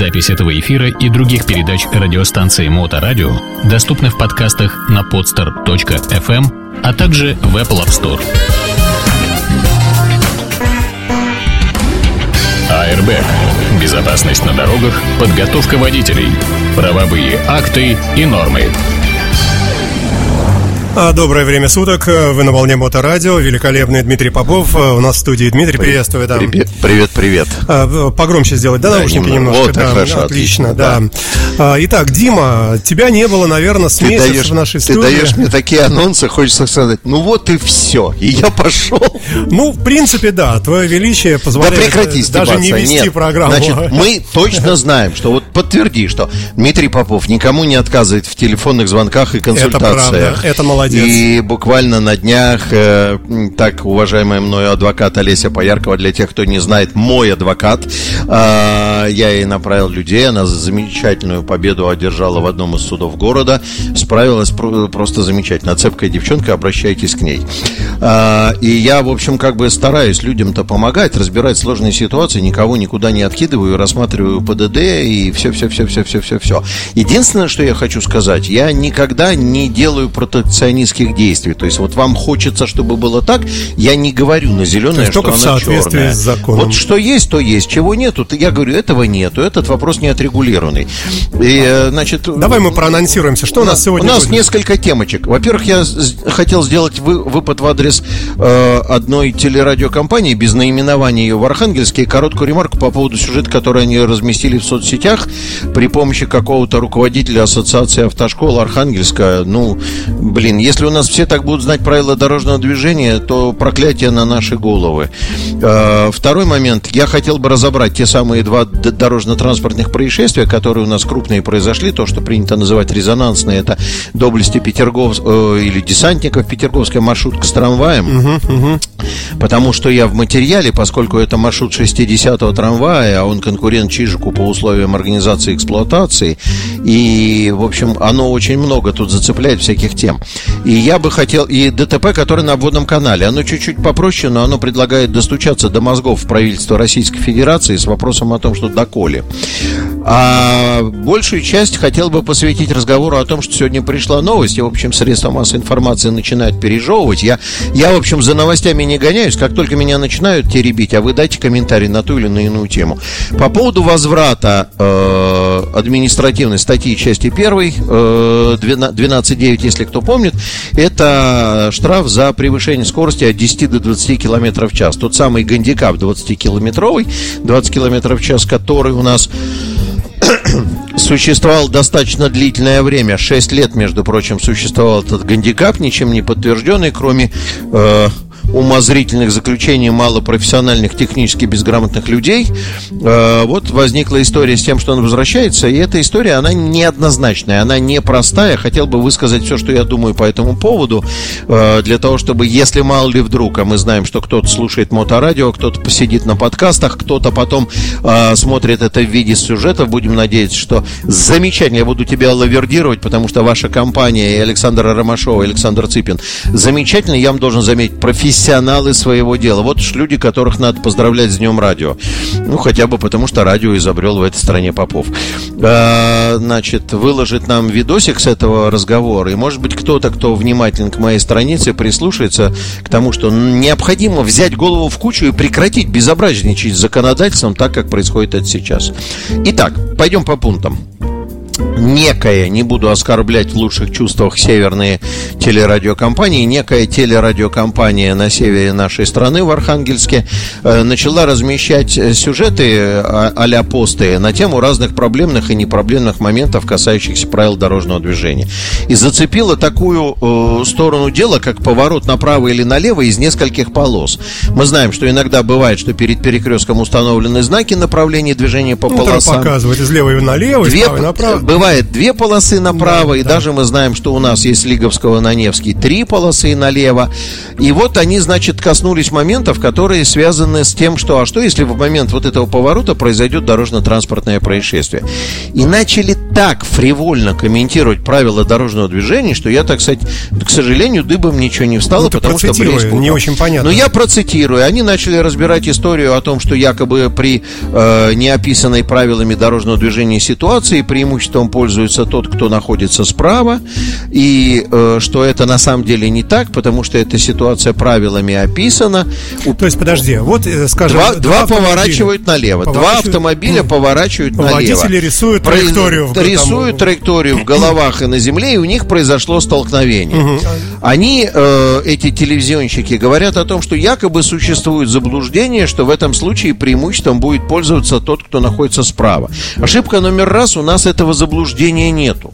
Запись этого эфира и других передач радиостанции Моторадио доступны в подкастах на podster.fm, а также в Apple App Store. Airbag. Безопасность на дорогах, подготовка водителей, правовые акты и нормы. А, доброе время суток. Вы на волне Моторадио. Великолепный Дмитрий Попов. А, у нас в студии Дмитрий. Приветствую. Да. Привет, привет, привет. А, погромче сделать, да, Да, наушники немного. немножко? Вот, да, хорошо, отлично, отлично, да. А, Итак, Дима, тебя не было, наверное, с Ты месяца даешь, в нашей ты студии. даешь мне такие анонсы, хочется сказать, ну вот и все. И я пошел. Ну, в принципе, да. Твое величие Да позволяет прекрати э, даже не вести Нет. программу. Значит, мы точно знаем, что вот подтверди, что Дмитрий Попов никому не отказывает в телефонных звонках и консультациях. правда, это молодец. И буквально на днях, э, так, уважаемая мною адвокат Олеся Пояркова, для тех, кто не знает, мой адвокат, а, я ей направил людей, она замечательную победу одержала в одном из судов города, справилась про- просто замечательно. Цепкая девчонка, обращайтесь к ней. А, И я, в общем, как бы стараюсь людям-то помогать, разбирать сложные ситуации, никого никуда не откидываю, рассматриваю ПДД и все-все-все-все-все-все-все. Единственное, что я хочу сказать, я никогда не делаю протекционистских действий. То есть вот вам хочется, чтобы было так, я не говорю на зеленое, То что только в соответствии черное. с законом. Вот что есть, то есть. Чего нету, я говорю, этого нету. Этот вопрос не отрегулированный. И, э, значит, Давай мы проанонсируемся. Что у нас сегодня у нас будет? несколько темочек. Во-первых, я хотел сделать вы- выпад в адрес э, одной телерадиокомпании без наименования ее в Архангельске. Короткую ремарку по поводу сюжета, который они разместили в соцсетях при помощи какого-то руководителя Ассоциации автошкол Архангельска. Ну, блин, если у нас все так будут знать правила дорожного движения, то проклятие на наши головы. Э, второй момент. Я хотел бы разобрать те самые два дорожно-транспортных происшествия, которые у нас крупные произошли. То, что принято называть резонансные, это доблести Петергоф... э, или десантников Петерговская маршрутка с трамваем. Потому что я в материале, поскольку это маршрут 60-го трамвая, а он конкурент Чижику по условиям организации эксплуатации, и, в общем, оно очень много тут зацепляет всяких тем. И я бы хотел, и ДТП, который на обводном канале, оно чуть-чуть попроще, но оно предлагает достучаться до мозгов правительства Российской Федерации с вопросом о том, что доколе. А большую часть хотел бы посвятить разговору о том, что сегодня пришла новость, и, в общем, средства массовой информации начинают пережевывать. Я, я, в общем, за новостями не гоняюсь. Как только меня начинают теребить, а вы дайте комментарий на ту или на иную тему. По поводу возврата э, административной статьи части 1, э, 12.9, если кто помнит, это штраф за превышение скорости от 10 до 20 км в час. Тот самый гандикап 20-километровый, 20 км в час, который у нас существовал достаточно длительное время, 6 лет, между прочим, существовал этот гандикап, ничем не подтвержденный, кроме э, умозрительных заключений малопрофессиональных, технически безграмотных людей. Э, вот возникла история с тем, что он возвращается, и эта история, она неоднозначная, она непростая. Хотел бы высказать все, что я думаю по этому поводу, э, для того, чтобы, если мало ли вдруг, а мы знаем, что кто-то слушает моторадио, кто-то посидит на подкастах, кто-то потом э, смотрит это в виде сюжетов, будем надеяться, что замечательно, я буду тебя лавердировать, потому что ваша компания и Александра Ромашова, Александр Цыпин замечательно, я вам должен заметить, профессионалы своего дела. Вот уж люди, которых надо поздравлять с Днем Радио. Ну, хотя бы потому, что радио изобрел в этой стране Попов. А, значит, выложит нам видосик с этого разговора, и, может быть, кто-то, кто внимателен к моей странице, прислушается к тому, что необходимо взять голову в кучу и прекратить безобразничать с законодательством так, как происходит это сейчас. Итак, пойдем по пунктам некая, не буду оскорблять в лучших чувствах северные телерадиокомпании, некая телерадиокомпания на севере нашей страны, в Архангельске, э, начала размещать э, сюжеты а- а-ля посты на тему разных проблемных и непроблемных моментов, касающихся правил дорожного движения. И зацепила такую э, сторону дела, как поворот направо или налево из нескольких полос. Мы знаем, что иногда бывает, что перед перекрестком установлены знаки направления движения по Ну, полосам. показывают из лева налево, Две, права направо. Бывает две полосы направо, и да. даже мы знаем, что у нас есть Лиговского на Невский три полосы налево. И вот они, значит, коснулись моментов, которые связаны с тем, что, а что если в момент вот этого поворота произойдет дорожно-транспортное происшествие? И начали так фривольно комментировать правила дорожного движения, что я, так сказать, к сожалению, дыбом ничего не встало, ну, потому что не очень понятно. Но я процитирую. Они начали разбирать историю о том, что якобы при э, неописанной правилами дорожного движения ситуации преимуществом пользуется тот, кто находится справа, и э, что это на самом деле не так, потому что эта ситуация правилами описана. То есть, подожди, вот, э, скажем... Два, два, два поворачивают налево, два автомобиля поворачивают налево. Водители рисуют траекторию. Про, рисуют траекторию в головах и на земле, и у них произошло столкновение. Они, э, эти телевизионщики, говорят о том, что якобы существует заблуждение, что в этом случае преимуществом будет пользоваться тот, кто находится справа. Ошибка номер раз, у нас этого заблуждения нету.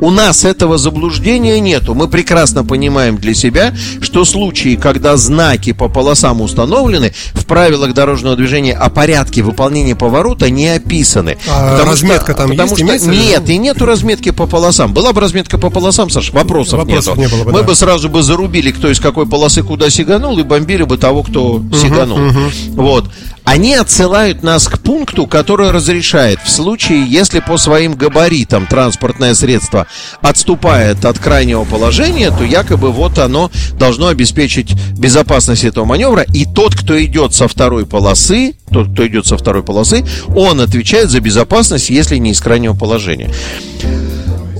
У нас этого заблуждения нету. Мы прекрасно понимаем для себя, что случаи, когда знаки по полосам установлены, в правилах дорожного движения о порядке выполнения поворота не описаны. А потому разметка что, там потому есть? Что, нет, и нету разметки по полосам. Была бы разметка по полосам, Саш, вопросов, вопросов нету. Не было бы, Мы да. бы сразу бы зарубили, кто из какой полосы куда сиганул, и бомбили бы того, кто угу, сиганул. Угу. Вот они отсылают нас к пункту, который разрешает в случае, если по своим габаритам транспортное средство отступает от крайнего положения, то якобы вот оно должно обеспечить безопасность этого маневра, и тот, кто идет со второй полосы, тот, кто идет со второй полосы, он отвечает за безопасность, если не из крайнего положения.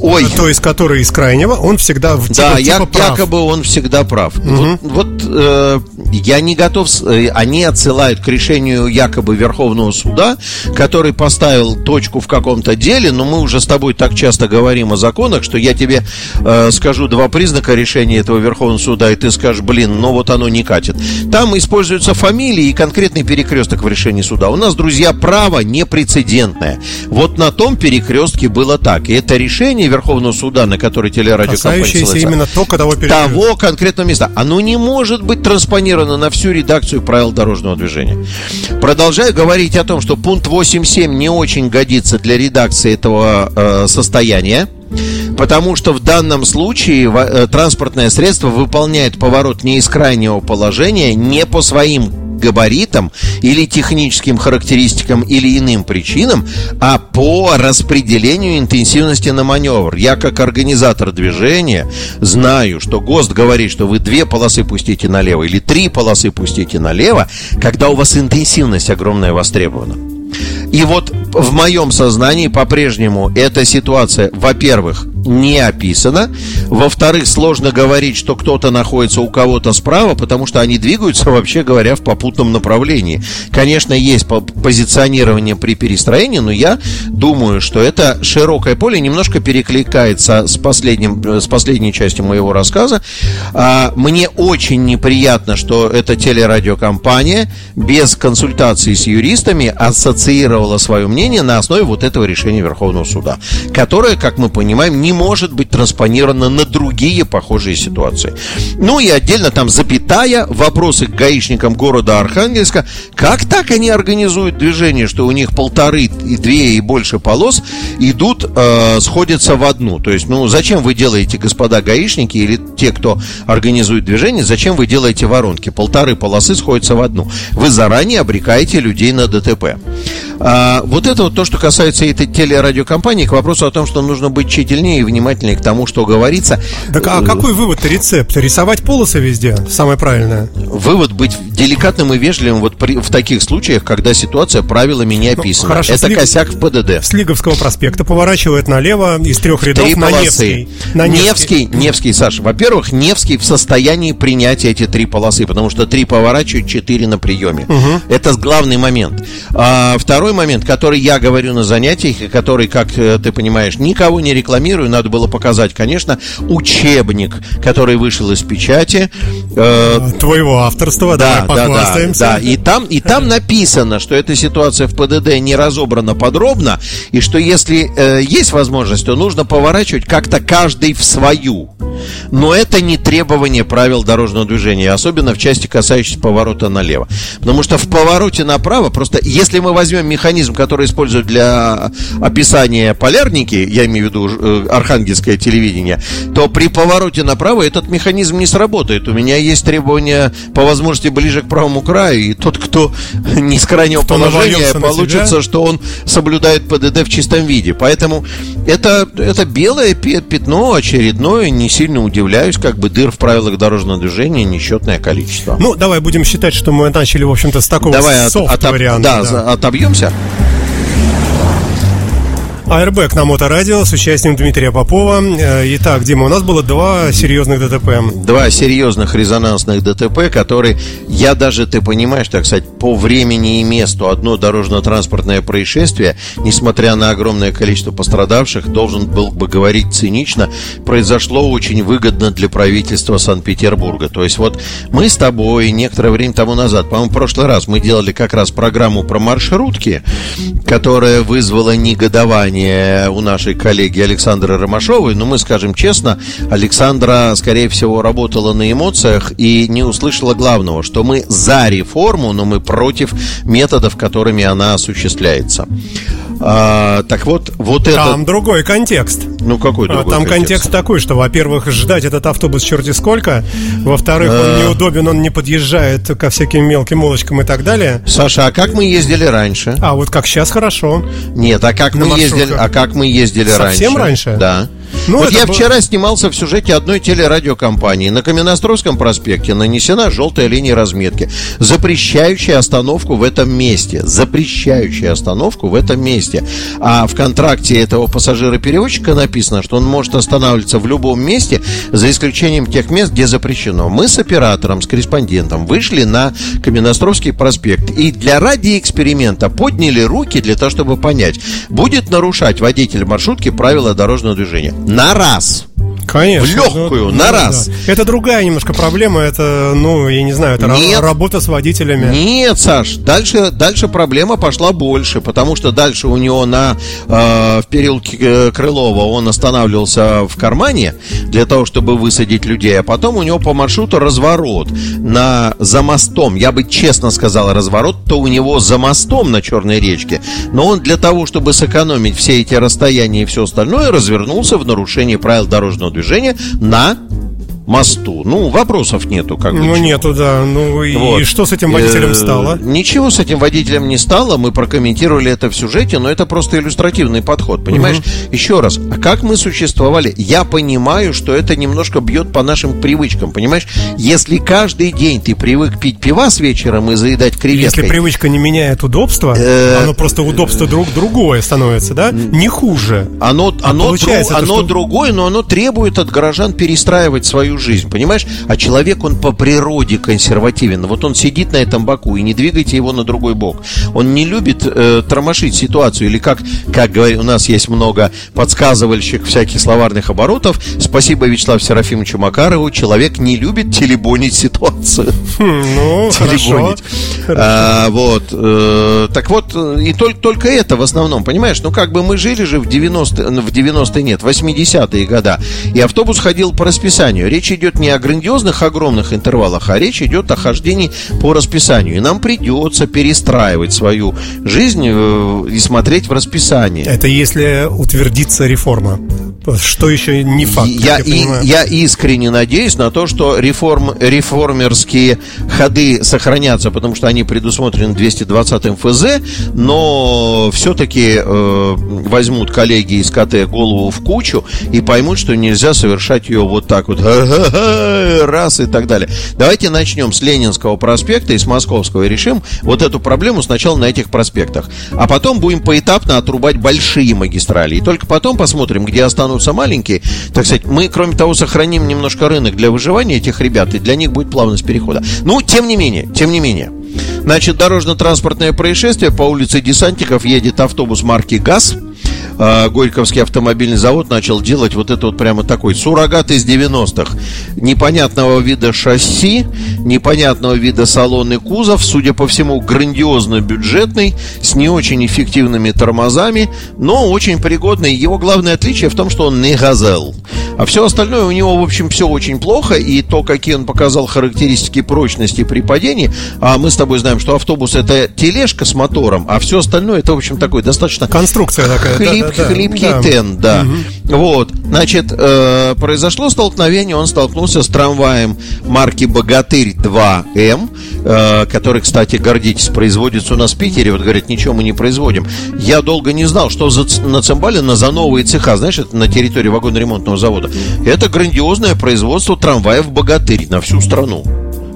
Ой. То есть, который из крайнего, он всегда в типа, Да, я, типа прав. якобы он всегда прав. Угу. Вот, вот э, я не готов... Э, они отсылают к решению якобы Верховного суда, который поставил точку в каком-то деле, но мы уже с тобой так часто говорим о законах, что я тебе э, скажу два признака решения этого Верховного суда, и ты скажешь, блин, ну вот оно не катит. Там используются фамилии и конкретный перекресток в решении суда. У нас, друзья, право непрецедентное. Вот на том перекрестке было так. И это решение Верховного суда, на который телерадиокомпания ссылается, именно только того, того конкретного места. Оно не может быть транспонировано на всю редакцию правил дорожного движения. Продолжаю говорить о том, что пункт 8.7 не очень годится для редакции этого э, состояния. Потому что в данном случае э, транспортное средство выполняет поворот не из крайнего положения, не по своим габаритам или техническим характеристикам или иным причинам, а по распределению интенсивности на маневр. Я как организатор движения знаю, что ГОСТ говорит, что вы две полосы пустите налево или три полосы пустите налево, когда у вас интенсивность огромная востребована. И вот в моем сознании по-прежнему эта ситуация, во-первых, не описана. Во-вторых, сложно говорить, что кто-то находится у кого-то справа, потому что они двигаются, вообще говоря, в попутном направлении. Конечно, есть позиционирование при перестроении, но я думаю, что это широкое поле немножко перекликается с, последним, с последней частью моего рассказа. А, мне очень неприятно, что эта телерадиокомпания без консультации с юристами ассоциировала свое мнение на основе вот этого решения Верховного суда, которое, как мы понимаем, не может быть транспонировано на другие похожие ситуации. Ну и отдельно там запятая вопросы к гаишникам города Архангельска. Как так они организуют движение, что у них полторы и две и больше полос идут, э, сходятся в одну? То есть, ну зачем вы делаете, господа гаишники или те, кто организует движение, зачем вы делаете воронки? Полторы полосы сходятся в одну. Вы заранее обрекаете людей на ДТП. А, вот это вот то, что касается этой телерадиокомпании, к вопросу о том, что нужно быть тщательнее и внимательнее к тому, что говорится. Так а какой вывод-то рецепт? Рисовать полосы везде? Самое правильное. Вывод быть деликатным и вежливым вот при, в таких случаях, когда ситуация правилами не ну, описана. Ну, хорошо, это Слиг... косяк в ПДД. С Лиговского проспекта поворачивает налево из трех рядов Три на полосы. Невский. На Невский. Невский, Невский, Саша. Во-первых, Невский в состоянии принять эти три полосы, потому что три поворачивают, четыре на приеме. Угу. Это главный момент. А, второй второй момент, который я говорю на занятиях, и который, как э, ты понимаешь, никого не рекламирую, надо было показать, конечно, учебник, который вышел из печати. Э, Твоего авторства, да, да, да, да. И там, и там написано, что эта ситуация в ПДД не разобрана подробно, и что если э, есть возможность, то нужно поворачивать как-то каждый в свою. Но это не требование правил дорожного движения, особенно в части, касающейся поворота налево. Потому что в повороте направо, просто если мы возьмем механизм, который используют для описания полярники, я имею в виду э, архангельское телевидение, то при повороте направо этот механизм не сработает. У меня есть требования по возможности ближе к правому краю, и тот, кто не с крайнего кто положения, получится, что он соблюдает ПДД в чистом виде. Поэтому это, это белое пятно очередное, не сильно удивляюсь, как бы дыр в правилах дорожного движения несчетное количество. Ну, давай будем считать, что мы начали, в общем-то, с такого давай софт-варианта. Да, да, отобьемся. Airbag на Моторадио с участием Дмитрия Попова. Э, итак, Дима, у нас было два серьезных ДТП. Два серьезных резонансных ДТП, которые, я даже, ты понимаешь, так сказать, по времени и месту одно дорожно-транспортное происшествие, несмотря на огромное количество пострадавших, должен был бы говорить цинично, произошло очень выгодно для правительства Санкт-Петербурга. То есть вот мы с тобой некоторое время тому назад, по-моему, в прошлый раз мы делали как раз программу про маршрутки, которая вызвала негодование мнение у нашей коллеги Александры Ромашовой, но мы скажем честно, Александра, скорее всего, работала на эмоциях и не услышала главного, что мы за реформу, но мы против методов, которыми она осуществляется. А, так вот, вот это... Там другой контекст. Ну, какой а, другой Там контекст? контекст такой, что, во-первых, ждать этот автобус черти сколько, во-вторых, он а. неудобен, он не подъезжает ко всяким мелким улочкам и так далее. Саша, а как мы ездили раньше? А, вот как сейчас хорошо. Нет, а как мы ездили, а как мы ездили Совсем раньше? Совсем раньше? Да. Ну, вот я было... вчера снимался в сюжете одной телерадиокомпании. На Каменостровском проспекте нанесена желтая линия разметки, запрещающая остановку в этом месте. Запрещающая остановку в этом месте. А в контракте этого пассажира-перевозчика написано, что он может останавливаться в любом месте, за исключением тех мест, где запрещено. Мы с оператором, с корреспондентом вышли на Каменостровский проспект и для ради эксперимента подняли руки для того, чтобы понять, будет нарушать водитель маршрутки правила дорожного движения на раз. Конечно. В легкую, ну, на ну, раз. Да. Это другая немножко проблема. Это, ну, я не знаю, это Нет. работа с водителями. Нет, Саш, дальше, дальше проблема пошла больше, потому что дальше у него на э, в переулке э, Крылова он останавливался в кармане для того, чтобы высадить людей, а потом у него по маршруту разворот на за мостом. Я бы честно сказал разворот, то у него за мостом на Черной речке. Но он для того, чтобы сэкономить все эти расстояния и все остальное, развернулся в нарушении правил дорожного движения на мосту. Ну, вопросов нету, как бы. Ну, нету, да. Ну, и, вот. и что с этим водителем э, стало? Ничего с этим водителем не стало. Мы прокомментировали это в сюжете, но это просто иллюстративный подход. Понимаешь? Угу. Еще раз, а как мы существовали? Я понимаю, что это немножко бьет по нашим привычкам. Понимаешь? Если каждый день ты привык пить пивас вечером и заедать креветкой... Если привычка не меняет удобства, э, оно просто удобство друг другое становится, да? Не хуже. Оно, а оно, оно другое, но оно требует от горожан перестраивать свою жизнь, понимаешь? А человек, он по природе консервативен. Вот он сидит на этом боку, и не двигайте его на другой бок. Он не любит э, тормошить ситуацию, или как, как говорю, у нас есть много подсказывальщик всяких словарных оборотов. Спасибо Вячеславу Серафимовичу Макарову. Человек не любит телебонить ситуацию. Хм, ну, телебонить. А, вот. Э, так вот, и только, только это в основном, понимаешь? Ну, как бы мы жили же в 90-е, в 90-е нет, 80-е года, и автобус ходил по расписанию. Речь речь идет не о грандиозных огромных интервалах, а речь идет о хождении по расписанию. И нам придется перестраивать свою жизнь э, и смотреть в расписание. Это если утвердится реформа. Что еще не факт. Я, я, и, я искренне надеюсь на то, что реформ, реформерские ходы сохранятся, потому что они предусмотрены 220 ФЗ, но все-таки э, возьмут коллеги из КТ голову в кучу и поймут, что нельзя совершать ее вот так вот раз и так далее. Давайте начнем с Ленинского проспекта и с Московского и решим вот эту проблему сначала на этих проспектах. А потом будем поэтапно отрубать большие магистрали. И только потом посмотрим, где останутся маленькие. Так сказать, мы, кроме того, сохраним немножко рынок для выживания этих ребят, и для них будет плавность перехода. Ну, тем не менее, тем не менее. Значит, дорожно-транспортное происшествие. По улице Десантников едет автобус марки ГАЗ. Э, Горьковский автомобильный завод начал делать вот это вот прямо такой суррогат из 90-х. Непонятного вида шасси, непонятного вида салон и кузов, судя по всему, грандиозно бюджетный, с не очень эффективными тормозами, но очень пригодный. Его главное отличие в том, что он не газел. А все остальное у него, в общем, все очень плохо, и то, какие он показал характеристики прочности при падении, а мы с тобой знаем, что автобус это тележка с мотором, а все остальное это, в общем, такой достаточно... Конструкция такая. Да, да. Хлипкий да. тен, да. Угу. Вот, значит, э, произошло столкновение, он столкнулся с трамваем марки Богатырь 2М, э, который, кстати, гордитесь, производится у нас в Питере, вот говорят, ничего мы не производим. Я долго не знал, что за, на Цимбалино за новые цеха, знаешь, это на территории вагоноремонтного завода. Это грандиозное производство трамваев «Богатырь» на всю страну.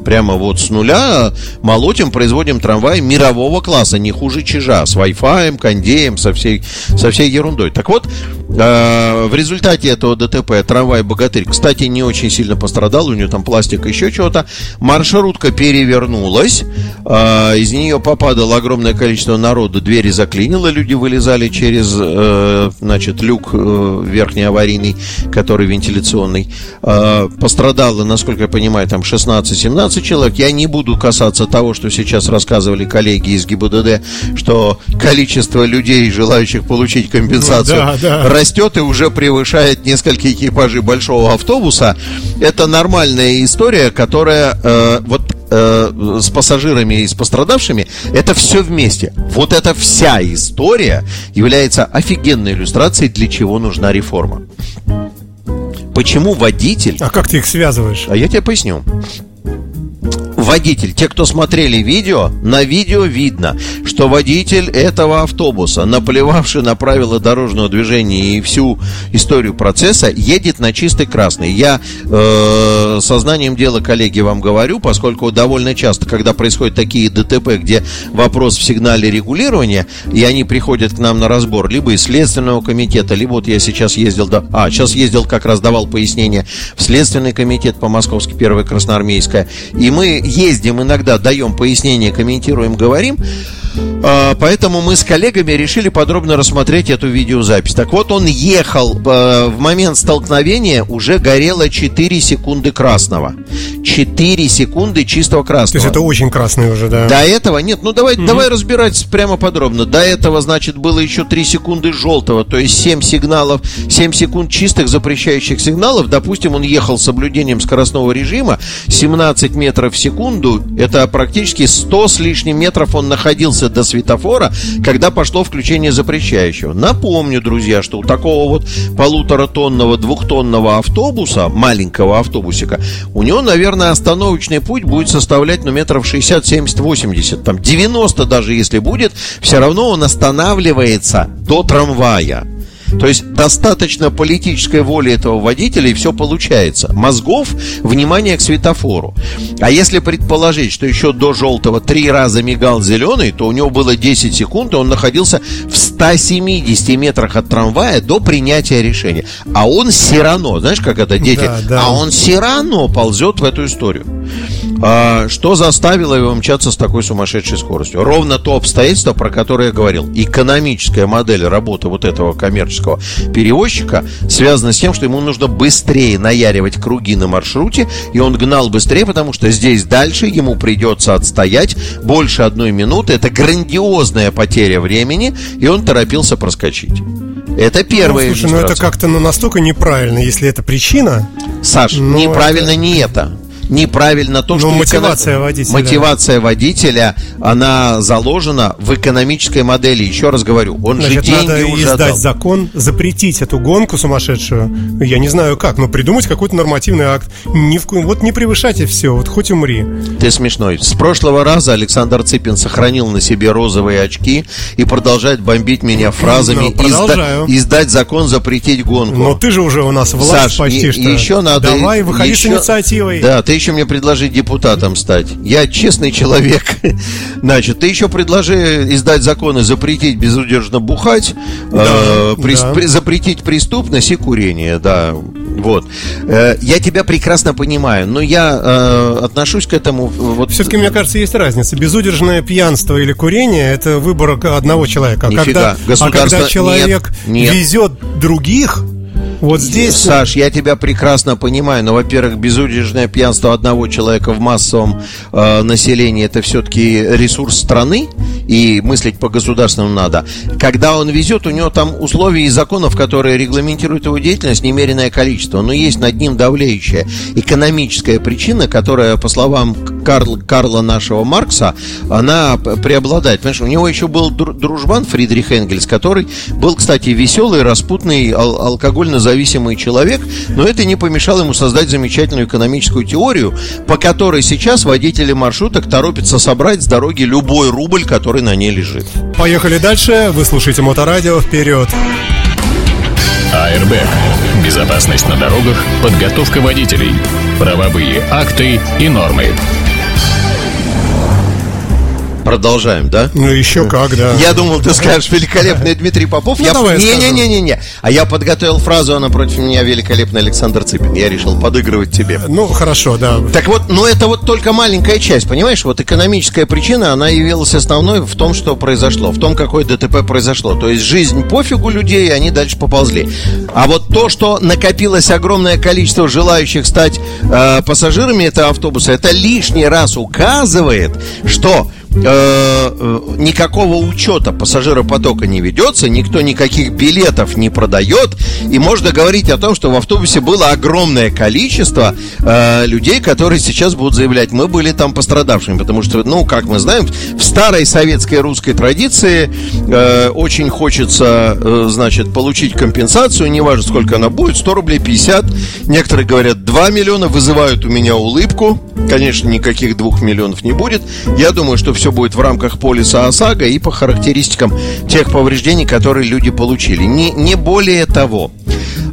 Прямо вот с нуля молотим, производим трамвай мирового класса, не хуже Чижа, с Wi-Fi, кондеем, со всей, со всей ерундой. Так вот, в результате этого ДТП трамвай «Богатырь», кстати, не очень сильно пострадал, у него там пластик, еще чего-то. Маршрутка перевернулась, э, из нее попадало огромное количество народу, двери заклинило, люди вылезали через, э, значит, люк э, верхний аварийный, который вентиляционный. Э, пострадало, насколько я понимаю, там 16-17 15 человек. Я не буду касаться того, что сейчас рассказывали коллеги из ГИБДД, что количество людей, желающих получить компенсацию, да, да. Растет и уже превышает несколько экипажей большого автобуса. Это нормальная история, которая э, вот э, с пассажирами и с пострадавшими, это все вместе. Вот эта вся история является офигенной иллюстрацией, для чего нужна реформа. Почему водитель... А как ты их связываешь? А я тебе поясню водитель, те, кто смотрели видео, на видео видно, что водитель этого автобуса, наплевавший на правила дорожного движения и всю историю процесса, едет на чистый красный. Я э, сознанием дела, коллеги, вам говорю, поскольку довольно часто, когда происходят такие ДТП, где вопрос в сигнале регулирования, и они приходят к нам на разбор, либо из Следственного комитета, либо вот я сейчас ездил, до... а, сейчас ездил, как раз давал пояснение в Следственный комитет по Московской, первой Красноармейская, и мы ездим иногда, даем пояснения, комментируем, говорим. А, поэтому мы с коллегами решили подробно рассмотреть эту видеозапись. Так вот, он ехал а, в момент столкновения, уже горело 4 секунды красного. 4 секунды чистого красного. То есть это очень красный уже, да? До этого, нет, ну давай, угу. давай разбирать прямо подробно. До этого, значит, было еще 3 секунды желтого, то есть 7 сигналов, 7 секунд чистых запрещающих сигналов. Допустим, он ехал с соблюдением скоростного режима 17 метров в секунду, это практически 100 с лишним метров он находился до светофора, когда пошло включение запрещающего. Напомню, друзья, что у такого вот полуторатонного, двухтонного автобуса, маленького автобусика, у него, наверное, остановочный путь будет составлять, ну, метров 60, 70, 80, там 90 даже если будет, все равно он останавливается до трамвая. То есть достаточно политической воли этого водителя, и все получается. Мозгов, внимание к светофору. А если предположить, что еще до желтого три раза мигал зеленый, то у него было 10 секунд, и он находился в 170 метрах от трамвая до принятия решения. А он все равно, знаешь, как это дети, да, да. а он все равно ползет в эту историю. А, что заставило его мчаться с такой сумасшедшей скоростью? Ровно то обстоятельство, про которое я говорил. Экономическая модель работы вот этого коммерческого перевозчика связана с тем, что ему нужно быстрее наяривать круги на маршруте, и он гнал быстрее, потому что здесь дальше ему придется отстоять больше одной минуты. Это грандиозная потеря времени, и он торопился проскочить. Это первое. Ну, слушай, ну это как-то ну, настолько неправильно, если это причина. Саш, ну, неправильно это... не это неправильно то, что... Ну, мотивация водителя. Мотивация водителя, она заложена в экономической модели. Еще раз говорю, он Значит, же деньги надо уже издать отдал. закон, запретить эту гонку сумасшедшую. Я не знаю как, но придумать какой-то нормативный акт. Ни в, вот не превышайте все, вот хоть умри. Ты смешной. С прошлого раза Александр Цыпин сохранил на себе розовые очки и продолжает бомбить меня фразами ну, изда- издать закон, запретить гонку. Но ты же уже у нас власть Саш, почти и, что. Еще надо... Давай, выходи еще... с инициативой. Да, ты ты еще мне предложи депутатом стать. Я честный человек. Значит, ты еще предложи издать законы, запретить безудержно бухать, да, э, при, да. При, запретить преступность и курение, да. Вот. Э, я тебя прекрасно понимаю, но я э, отношусь к этому... Вот... Все-таки, мне кажется, есть разница. Безудержное пьянство или курение – это выбор одного человека. Нифига. Когда, а когда человек нет, нет. везет других, вот здесь... Саш, я тебя прекрасно понимаю, но, во-первых, безудержное пьянство одного человека в массовом э, населении это все-таки ресурс страны, и мыслить по государственному надо. Когда он везет, у него там условия и законов, которые регламентируют его деятельность, немеренное количество, но есть над ним давлеющая экономическая причина, которая, по словам Карл, Карла нашего Маркса, она преобладает. Понимаешь, у него еще был дружбан Фридрих Энгельс, который был, кстати, веселый, распутный, ал- алкогольно зависимый человек, но это не помешало ему создать замечательную экономическую теорию, по которой сейчас водители маршруток торопятся собрать с дороги любой рубль, который на ней лежит. Поехали дальше. Вы слушаете Моторадио. Вперед! АРБ. Безопасность на дорогах, подготовка водителей, правовые акты и нормы. Продолжаем, да? Ну, еще как, да. Я думал, ты скажешь великолепный Дмитрий Попов. Ну, я... давай Не-не-не-не-не. А я подготовил фразу, она против меня великолепный Александр Цыпин. Я решил подыгрывать тебе. Ну, хорошо, да. Так вот, ну это вот только маленькая часть, понимаешь? Вот экономическая причина, она явилась основной в том, что произошло, в том, какое ДТП произошло. То есть жизнь пофигу людей, и они дальше поползли. А вот то, что накопилось огромное количество желающих стать э, пассажирами этого автобуса, это лишний раз указывает, что Э, э, никакого учета пассажиропотока не ведется, никто никаких билетов не продает, и можно говорить о том, что в автобусе было огромное количество э, людей, которые сейчас будут заявлять, мы были там пострадавшими, потому что, ну, как мы знаем, в старой советской русской традиции э, очень хочется, э, значит, получить компенсацию, неважно сколько она будет, 100 рублей 50, некоторые говорят 2 миллиона, вызывают у меня улыбку, конечно, никаких 2 миллионов не будет, я думаю, что все все будет в рамках полиса ОСАГО и по характеристикам тех повреждений, которые люди получили. Не, не более того.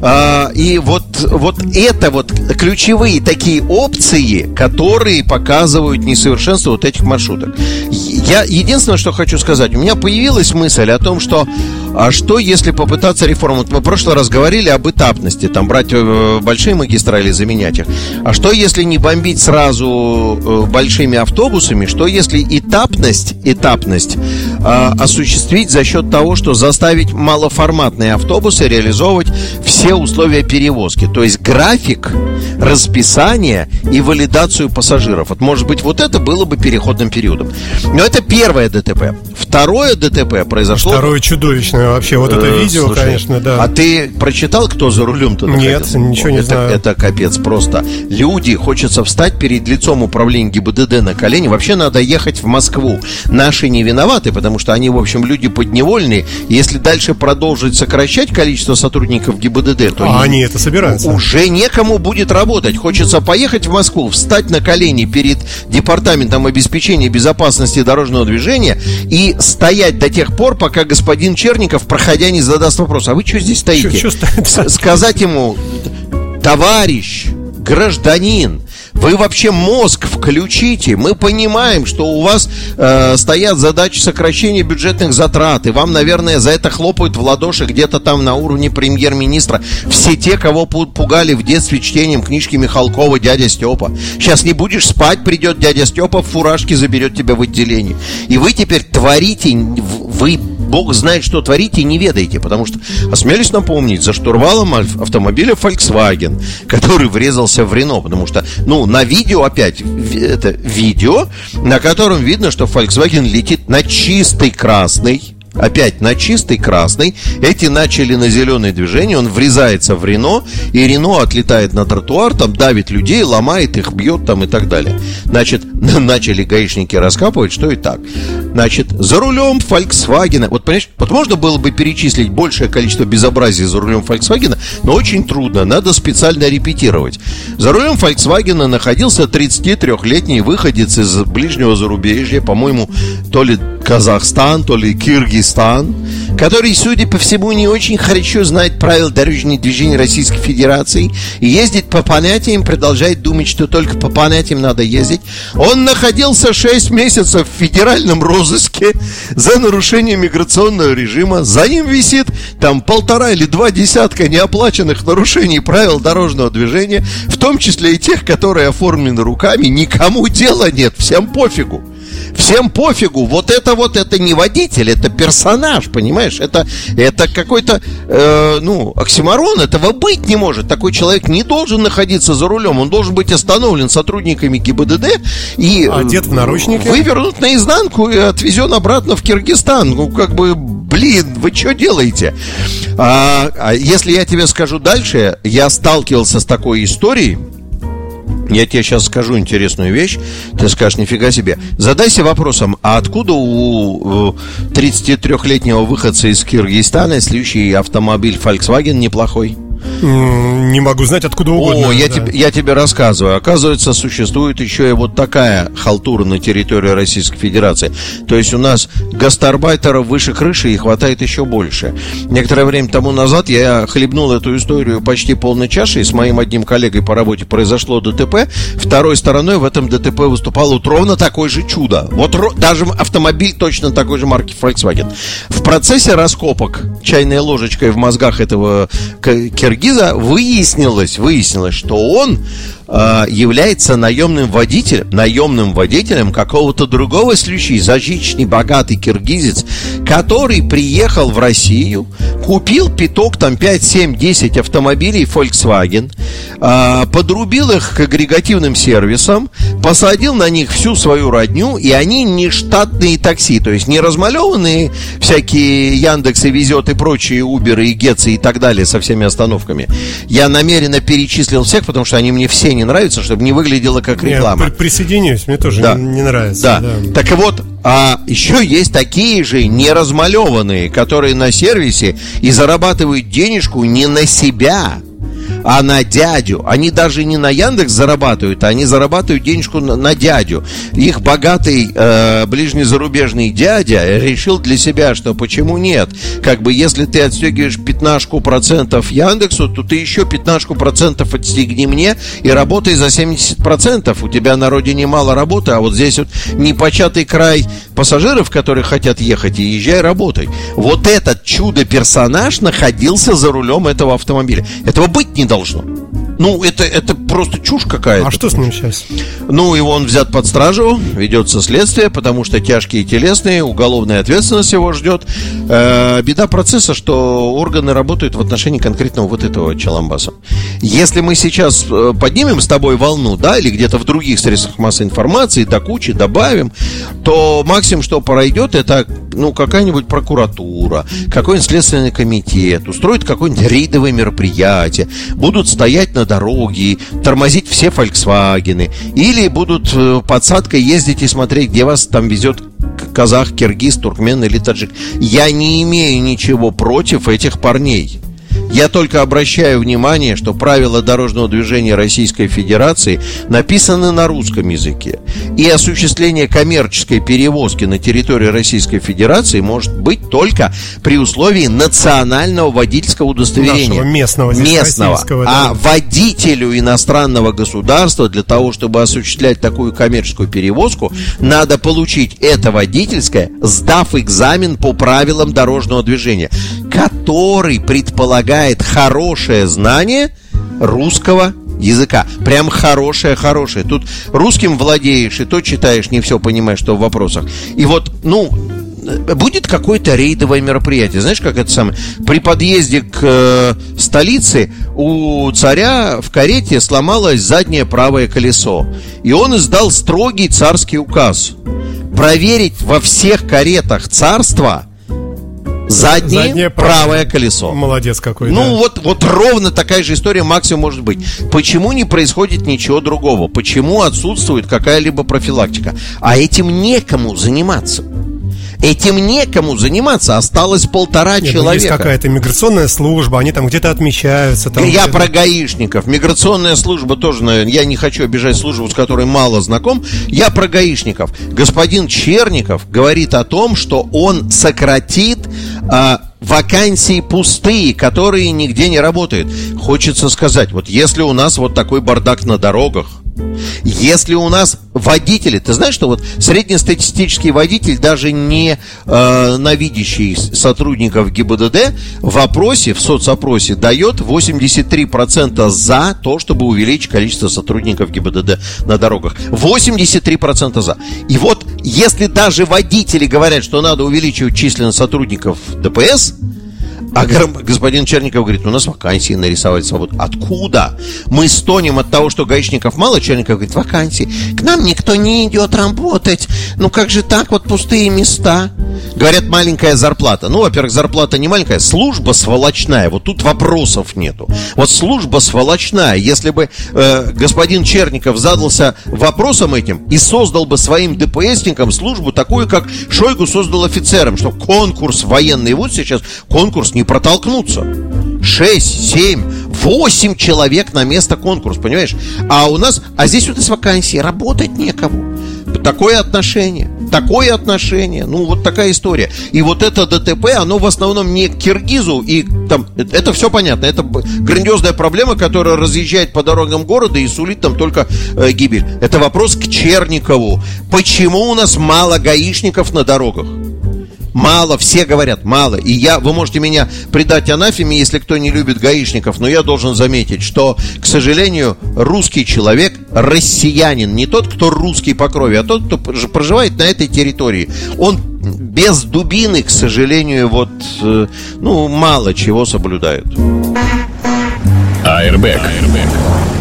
А, и вот, вот это вот ключевые такие опции, которые показывают несовершенство вот этих маршруток. Я единственное, что хочу сказать, у меня появилась мысль о том, что а что если попытаться реформу? Мы в прошлый раз говорили об этапности, там брать э, большие магистрали, заменять их. А что если не бомбить сразу э, большими автобусами? Что если этапность, этапность э, осуществить за счет того, что заставить малоформатные автобусы реализовывать все условия перевозки? То есть график, расписание и валидацию пассажиров. Вот может быть вот это было бы переходным периодом. Но это первое ДТП. Второе ДТП произошло... Второе чудовищное вообще. Вот это э, видео, слушай, конечно, да. А ты прочитал, кто за рулем-то Нет, ничего не это, знаю. Это капец просто. Люди, хочется встать перед лицом управления ГИБДД на колени. Вообще надо ехать в Москву. Наши не виноваты, потому что они, в общем, люди подневольные. Если дальше продолжить сокращать количество сотрудников ГИБДД, то... А они это собираются. Уже некому будет работать. Хочется поехать в Москву, встать на колени перед департаментом обеспечения безопасности дорожного движения и стоять до тех пор, пока господин Черников, проходя, не задаст вопрос, а вы что здесь стоите? Чё, чё Сказать ему, товарищ, гражданин, вы вообще мозг включите. Мы понимаем, что у вас э, стоят задачи сокращения бюджетных затрат. И вам, наверное, за это хлопают в ладоши где-то там на уровне премьер-министра. Все те, кого пугали в детстве чтением книжки Михалкова «Дядя Степа». Сейчас не будешь спать, придет дядя Степа в фуражке, заберет тебя в отделение. И вы теперь творите, вы Бог знает, что творите и не ведаете, потому что осмелюсь напомнить за штурвалом автомобиля Volkswagen, который врезался в Рено, потому что, ну, на видео опять, это видео, на котором видно, что Volkswagen летит на чистый красный, опять на чистый красный. Эти начали на зеленое движение, он врезается в Рено, и Рено отлетает на тротуар, там давит людей, ломает их, бьет там и так далее. Значит, начали гаишники раскапывать, что и так. Значит, за рулем Volkswagen, вот понимаешь, вот можно было бы перечислить большее количество безобразий за рулем Volkswagen, но очень трудно, надо специально репетировать. За рулем Volkswagen находился 33-летний выходец из ближнего зарубежья, по-моему, то ли Казахстан, то ли Киргизстан, который, судя по всему, не очень хорошо знает правила дорожного движения Российской Федерации и ездит по понятиям, продолжает думать, что только по понятиям надо ездить. Он находился 6 месяцев в федеральном розыске за нарушение миграционного режима. За ним висит там полтора или два десятка неоплаченных нарушений правил дорожного движения, в том числе и тех, которые оформлены руками. Никому дела нет, всем пофигу. Всем пофигу. Вот это вот, это не водитель, это персонаж, понимаешь? Это, это какой-то, э, ну, оксиморон. Этого быть не может. Такой человек не должен находиться за рулем. Он должен быть остановлен сотрудниками ГИБДД и... Э, Одет в наручники. Вывернут наизнанку и отвезен обратно в Киргизстан. Ну, как бы, блин, вы что делаете? А, а если я тебе скажу дальше, я сталкивался с такой историей, я тебе сейчас скажу интересную вещь, ты скажешь, нифига себе. Задайся вопросом, а откуда у 33-летнего выходца из Киргизстана следующий автомобиль Volkswagen неплохой? Не могу знать, откуда угодно. О, я, да. тебе, я тебе рассказываю. Оказывается, существует еще и вот такая халтура на территории Российской Федерации. То есть у нас гастарбайтеров выше крыши и хватает еще больше. Некоторое время тому назад я хлебнул эту историю почти полной чашей. С моим одним коллегой по работе произошло ДТП. Второй стороной в этом ДТП выступало вот ровно такое же чудо. Вот даже автомобиль точно такой же марки Volkswagen. В процессе раскопок чайной ложечкой в мозгах этого киргиза выяснилось, выяснилось, что он э, является наемным водителем, наемным водителем какого-то другого случая, зажиточный, богатый киргизец, который приехал в Россию, купил пяток, там 5, 7, 10 автомобилей Volkswagen, э, подрубил их к агрегативным сервисам, посадил на них всю свою родню, и они не штатные такси, то есть не размалеванные всякие Яндексы везет и прочие Уберы и Гетцы и так далее со всеми остановками. Я намеренно перечислил всех, потому что они мне все не не нравится, чтобы не выглядело как реклама. Нет, присоединюсь, мне тоже да. не, не нравится. Да. да. Так вот, а еще есть такие же неразмалеванные, которые на сервисе и зарабатывают денежку не на себя, а на дядю. Они даже не на Яндекс зарабатывают, а они зарабатывают денежку на, на дядю. Их богатый э, ближнезарубежный дядя решил для себя, что почему нет? Как бы если ты отстегиваешь пятнашку процентов Яндексу, то ты еще пятнашку процентов отстегни мне и работай за 70 процентов. У тебя на родине мало работы, а вот здесь вот непочатый край пассажиров, которые хотят ехать, и езжай работай. Вот этот чудо-персонаж находился за рулем этого автомобиля. Этого быть не должно. Ну, это, это просто чушь какая-то. А что с ним сейчас? Ну, его он взят под стражу, ведется следствие, потому что тяжкие телесные, уголовная ответственность его ждет. Э, беда процесса, что органы работают в отношении конкретного вот этого Чаламбаса. Если мы сейчас э, поднимем с тобой волну, да, или где-то в других средствах массовой информации, до кучи добавим, то максимум, что пройдет, это, ну, какая-нибудь прокуратура, какой-нибудь следственный комитет, устроит какое-нибудь рейдовое мероприятие, будут стоять на дороге, тормозить все Volkswagen, или будут э, подсадкой ездить и смотреть, где вас там везет казах, киргиз, туркмен или таджик. Я не имею ничего против этих парней. Я только обращаю внимание, что правила дорожного движения Российской Федерации написаны на русском языке. И осуществление коммерческой перевозки на территории Российской Федерации может быть только при условии национального водительского удостоверения. Нашего местного. Местного. Да. А водителю иностранного государства для того, чтобы осуществлять такую коммерческую перевозку, надо получить это водительское, сдав экзамен по правилам дорожного движения, который предполагает предполагает хорошее знание русского языка. Прям хорошее, хорошее. Тут русским владеешь, и то читаешь, не все понимаешь, что в вопросах. И вот, ну, будет какое-то рейдовое мероприятие. Знаешь, как это самое? При подъезде к э, столице у царя в карете сломалось заднее правое колесо. И он издал строгий царский указ. Проверить во всех каретах царства – заднее, заднее правое колесо. Молодец какой. Ну да. вот, вот ровно такая же история максимум может быть. Почему не происходит ничего другого? Почему отсутствует какая-либо профилактика? А этим некому заниматься. Этим некому заниматься, осталось полтора Нет, человека. Ну есть какая-то миграционная служба, они там где-то отмечаются. Там я про гаишников. Миграционная служба тоже, наверное, я не хочу обижать службу, с которой мало знаком. Я про гаишников. Господин Черников говорит о том, что он сократит а, вакансии пустые, которые нигде не работают. Хочется сказать, вот если у нас вот такой бардак на дорогах, если у нас водители, ты знаешь, что вот среднестатистический водитель, даже не э, навидящий сотрудников ГИБДД, в опросе, в соцопросе дает 83% за то, чтобы увеличить количество сотрудников ГИБДД на дорогах. 83% за. И вот если даже водители говорят, что надо увеличивать численность сотрудников ДПС, а господин Черников говорит, у нас вакансии нарисовать свободу. Откуда? Мы стонем от того, что гаишников мало. Черников говорит, вакансии. К нам никто не идет работать. Ну как же так, вот пустые места. Говорят, маленькая зарплата. Ну, во-первых, зарплата не маленькая, служба сволочная. Вот тут вопросов нету. Вот служба сволочная. Если бы э, господин Черников задался вопросом этим и создал бы своим ДПСникам службу такую, как Шойгу создал офицерам, что конкурс военный, вот сейчас конкурс не протолкнуться. 6, 7, 8 человек на место конкурс, понимаешь? А у нас, а здесь вот из вакансии работать некому. Такое отношение. Такое отношение. Ну, вот такая история. И вот это ДТП, оно в основном не к Киргизу. И там, это все понятно. Это грандиозная проблема, которая разъезжает по дорогам города и сулит там только э, гибель. Это вопрос к Черникову. Почему у нас мало гаишников на дорогах? Мало, все говорят, мало. И я, вы можете меня предать анафеме, если кто не любит гаишников, но я должен заметить, что, к сожалению, русский человек, россиянин, не тот, кто русский по крови, а тот, кто проживает на этой территории, он без дубины, к сожалению, вот, э, ну, мало чего соблюдает. Airbag. Airbag.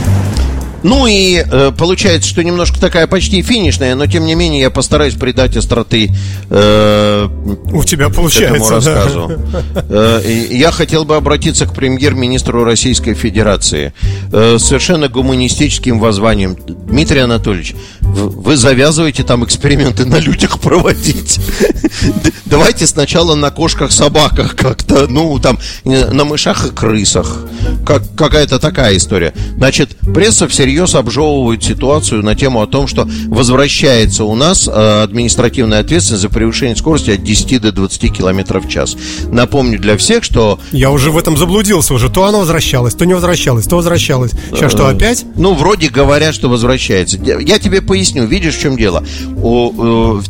Ну и э, получается, что немножко такая почти финишная, но тем не менее я постараюсь придать остроты э, У тебя получается, этому рассказу. Да. Э, я хотел бы обратиться к премьер-министру Российской Федерации э, совершенно гуманистическим воззванием. Дмитрий Анатольевич, вы завязываете там эксперименты на людях проводить. Давайте сначала на кошках, собаках как-то, ну там на мышах и крысах. Как, какая-то такая история. Значит, пресса всерьез всерьез обжевывают ситуацию на тему о том, что возвращается у нас э, административная ответственность за превышение скорости от 10 до 20 км в час. Напомню для всех, что... Я уже в этом заблудился уже. То она возвращалась, то не возвращалась, то возвращалась. Сейчас что, э, опять? Ну, вроде говорят, что возвращается. Я тебе поясню, видишь, в чем дело.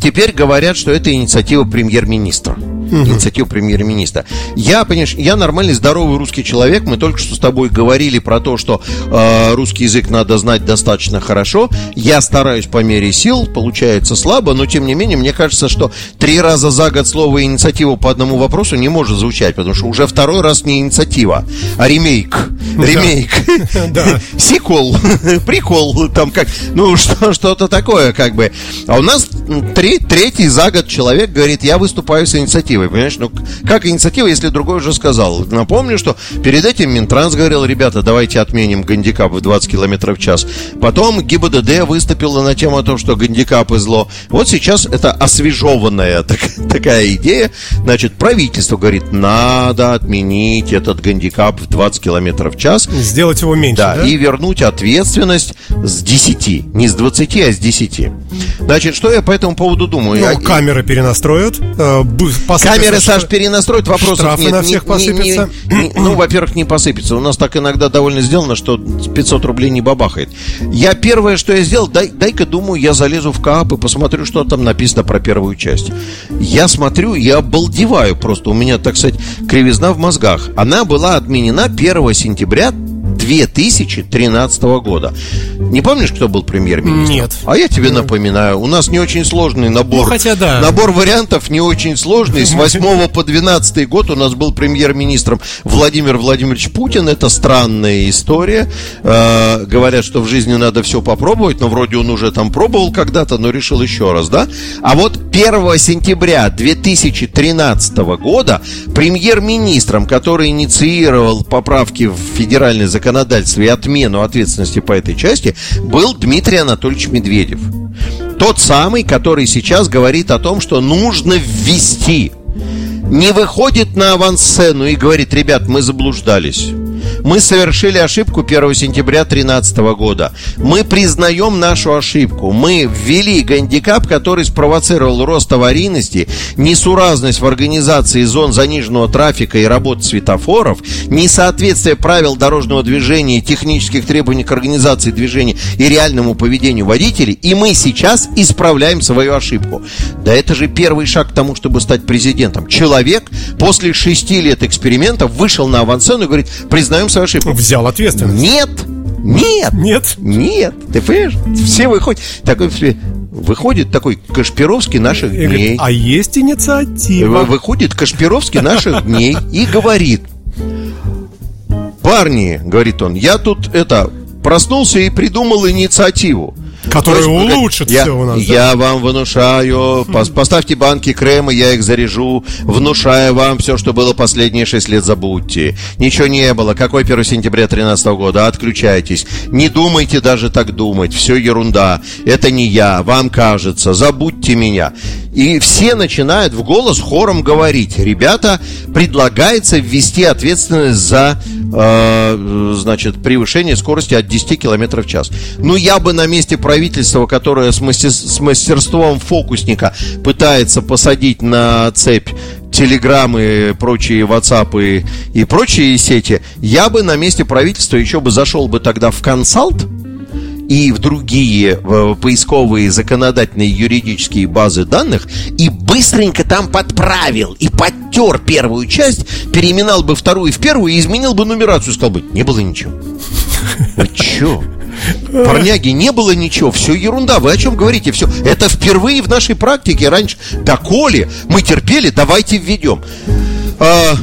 Теперь говорят, что это инициатива премьер-министра угу. инициатив премьер-министра. Я, понимаешь, я нормальный, здоровый русский человек. Мы только что с тобой говорили про то, что э, русский язык надо знать достаточно хорошо. Я стараюсь по мере сил, получается слабо, но тем не менее, мне кажется, что три раза за год слово инициатива по одному вопросу не может звучать, потому что уже второй раз не инициатива, а ремейк. Ремейк. Сиквел. Прикол. Там как, ну, что-то такое, как бы. А у нас третий за год человек говорит, я выступаю с инициативой инициативой, понимаешь? Ну, как инициатива, если другой уже сказал? Напомню, что перед этим Минтранс говорил, ребята, давайте отменим гандикап в 20 км в час. Потом ГИБДД выступила на тему о том, что гандикапы зло. Вот сейчас это освежеванная так, такая идея. Значит, правительство говорит, надо отменить этот гандикап в 20 км в час. Сделать его меньше, да? да? и вернуть ответственность с 10. Не с 20, а с 10. Значит, что я по этому поводу думаю? Ну, я... камеры перенастроят, э, Камеры, Саш, перенастроить вопросов Штрафы нет. на всех не, посыпятся. Не, не, ну, во-первых, не посыпется. У нас так иногда довольно сделано, что 500 рублей не бабахает. Я первое, что я сделал, дай, дай-ка, думаю, я залезу в КАП и посмотрю, что там написано про первую часть. Я смотрю, я обалдеваю просто. У меня, так сказать, кривизна в мозгах. Она была отменена 1 сентября 2013 года. Не помнишь, кто был премьер-министр? Нет. А я тебе напоминаю, у нас не очень сложный набор. Ну, хотя да. Набор вариантов не очень сложный. С 8 по 12 год у нас был премьер-министром Владимир Владимирович Путин. Это странная история. Э, говорят, что в жизни надо все попробовать, но вроде он уже там пробовал когда-то, но решил еще раз, да? А вот 1 сентября 2013 года премьер-министром, который инициировал поправки в федеральный закон законодательстве и отмену ответственности по этой части был Дмитрий Анатольевич Медведев. Тот самый, который сейчас говорит о том, что нужно ввести. Не выходит на авансцену и говорит, ребят, мы заблуждались. Мы совершили ошибку 1 сентября 2013 года. Мы признаем нашу ошибку. Мы ввели гандикап, который спровоцировал рост аварийности, несуразность в организации зон заниженного трафика и работы светофоров, несоответствие правил дорожного движения и технических требований к организации движения и реальному поведению водителей, и мы сейчас исправляем свою ошибку. Да это же первый шаг к тому, чтобы стать президентом. Человек после шести лет экспериментов вышел на авансцену и говорит, признаем свою ошибку. Взял ответственность. Нет! Нет! Нет? Нет! Ты понимаешь? Все выходят. Такой, выходит такой Кашпировский наших И говорит, дней. а есть инициатива. Выходит Кашпировский наших дней и говорит, парни, говорит он, я тут это проснулся и придумал инициативу. Которая То есть, улучшит я, все у нас. да? Я вам внушаю, пос- поставьте банки крема, я их заряжу, внушаю вам все, что было последние 6 лет, забудьте. Ничего не было. Какой 1 сентября 2013 года? Отключайтесь. Не думайте даже так думать. Все ерунда. Это не я. Вам кажется. Забудьте меня. И все начинают в голос хором говорить. Ребята, предлагается ввести ответственность за э, значит, превышение скорости от 10 км в час. Ну, я бы на месте правительства, которое с, мастер- с мастерством фокусника пытается посадить на цепь телеграммы, прочие ватсапы и прочие сети, я бы на месте правительства еще бы зашел бы тогда в консалт, и в другие поисковые законодательные юридические базы данных и быстренько там подправил и подтер первую часть, переименал бы вторую в первую и изменил бы нумерацию, сказал бы, не было ничего. Вы чё? Парняги, не было ничего, все ерунда, вы о чем говорите? Все, это впервые в нашей практике, раньше доколе, мы терпели, давайте введем. А,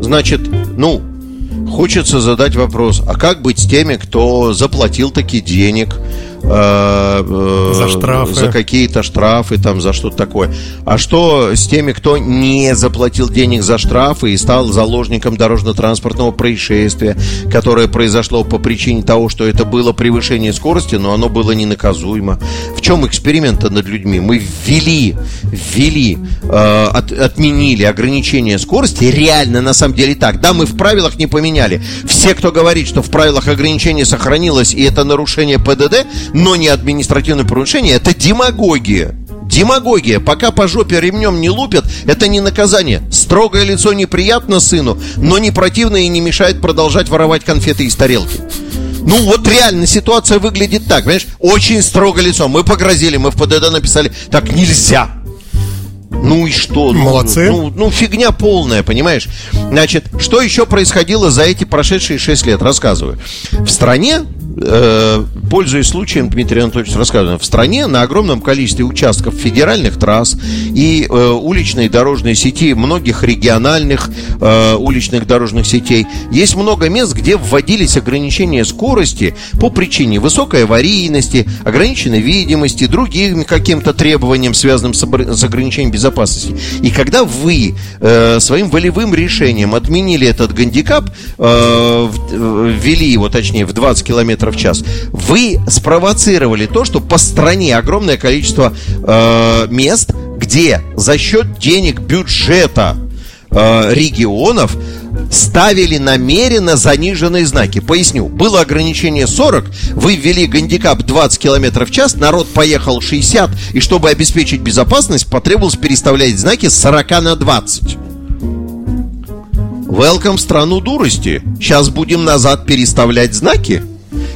значит, ну, Хочется задать вопрос, а как быть с теми, кто заплатил таки денег э, За штрафы. за какие-то штрафы, там, за что-то такое? А что с теми, кто не заплатил денег за штрафы и стал заложником дорожно-транспортного происшествия, которое произошло по причине того, что это было превышение скорости, но оно было ненаказуемо? В чем эксперимент над людьми? Мы ввели, ввели, э, от- отменили ограничение скорости, реально на самом деле так. Да, мы в правилах не поменяли. Все, кто говорит, что в правилах ограничение сохранилось и это нарушение ПДД, но не административное нарушение, это демагогия. Демагогия. Пока по жопе ремнем не лупят, это не наказание. Строгое лицо неприятно сыну, но не противно и не мешает продолжать воровать конфеты из тарелки. Ну вот реально ситуация выглядит так, понимаешь? Очень строго лицо. Мы погрозили, мы в ПДД написали, так нельзя. Ну и что? Ну, Молодцы. Ну, ну, фигня полная, понимаешь? Значит, что еще происходило за эти прошедшие 6 лет? Рассказываю. В стране, э, пользуясь случаем, Дмитрий Анатольевич рассказывает, в стране на огромном количестве участков федеральных трасс и э, уличной дорожной сети, многих региональных э, уличных дорожных сетей, есть много мест, где вводились ограничения скорости по причине высокой аварийности, ограниченной видимости, другим каким-то требованиям, связанным с, с ограничением безопасности. И когда вы э, своим волевым решением отменили этот гандикап, э, в- ввели его, точнее, в 20 километров в час, вы спровоцировали то, что по стране огромное количество э, мест, где за счет денег бюджета э, регионов ставили намеренно заниженные знаки. Поясню. Было ограничение 40, вы ввели гандикап 20 км в час, народ поехал 60, и чтобы обеспечить безопасность, потребовалось переставлять знаки с 40 на 20. Welcome в страну дурости. Сейчас будем назад переставлять знаки?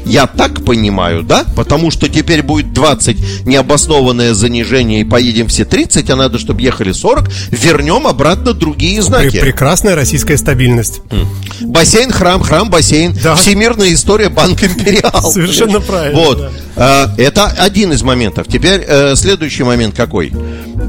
Я так понимаю, да? Потому что теперь будет 20 необоснованное занижение и поедем все 30, а надо, чтобы ехали 40. Вернем обратно другие знаки. прекрасная российская стабильность. Бассейн, храм, храм, бассейн. Да. Всемирная история Банк Империал. Совершенно правильно, Вот. да. А, это один из моментов. Теперь э, следующий момент какой?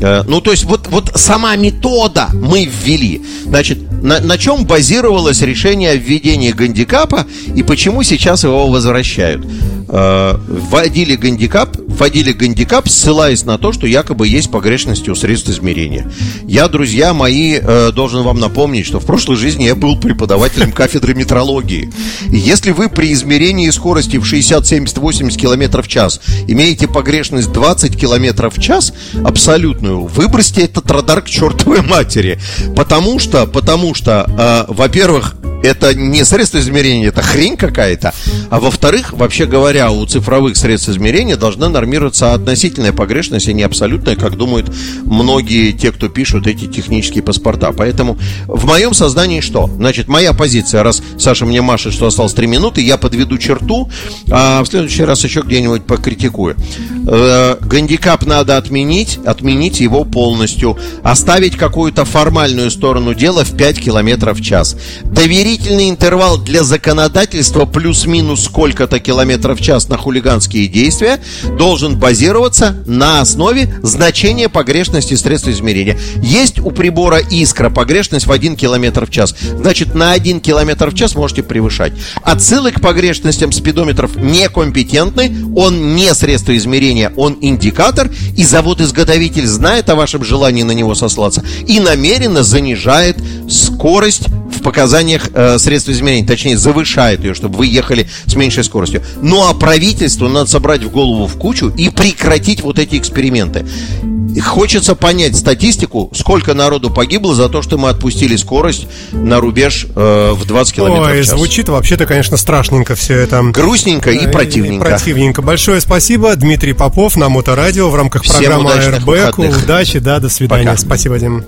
Э, ну, то есть, вот, вот сама метода мы ввели. Значит, на, на чем базировалось решение о введении гандикапа и почему сейчас его возвращают? Э, вводили гандикап, вводили гандикап, ссылаясь на то, что якобы есть погрешности у средств измерения. Я, друзья мои, э, должен вам напомнить, что в прошлой жизни я был преподавателем кафедры метрологии. И если вы при измерении скорости в 60, 70, 80 км в час имеете погрешность 20 км в час абсолютную, выбросьте этот радар к чертовой матери. Потому что, потому что, э, во-первых, это не средство измерения, это хрень какая-то. А во-вторых, вообще говоря, у цифровых средств измерения должна нормироваться относительная погрешность, а не абсолютная, как думают многие те, кто пишут эти технические паспорта. Поэтому в моем сознании что? Значит, моя позиция, раз Саша мне машет, что осталось 3 минуты, я подведу черту, а в следующий раз еще где-нибудь покритикую. Э, гандикап надо отменить, отменить его полностью, оставить какую-то формальную сторону дела в 5 километров в час. Доверительный интервал для законодательства плюс-минус сколько-то километров в час на хулиганские действия должен базироваться на основе значения погрешности средств измерения. Есть у прибора искра погрешность в 1 километр в час. Значит, на 1 километр в час можете превышать. Отсылы к погрешностям спидометров некомпетентны, он не средство измерения, он индикатор, и завод-изготовитель знает о вашем желании на него сослаться и намеренно занижает скорость в показаниях э, средств измерения, точнее, завышает ее, чтобы вы ехали с меньшей скоростью. Ну а правительству надо собрать в голову в кучу и прекратить вот эти эксперименты. Хочется понять статистику, сколько народу погибло за то, что мы отпустили скорость на рубеж э, в 20 километров Ой, в час. звучит вообще-то, конечно, страшненько все это. Грустненько и Э, противненько. Противненько. Большое спасибо. Дмитрий Попов на Моторадио в рамках Всем программы выходных. Удачи, да, до свидания. Пока. Спасибо, Дим.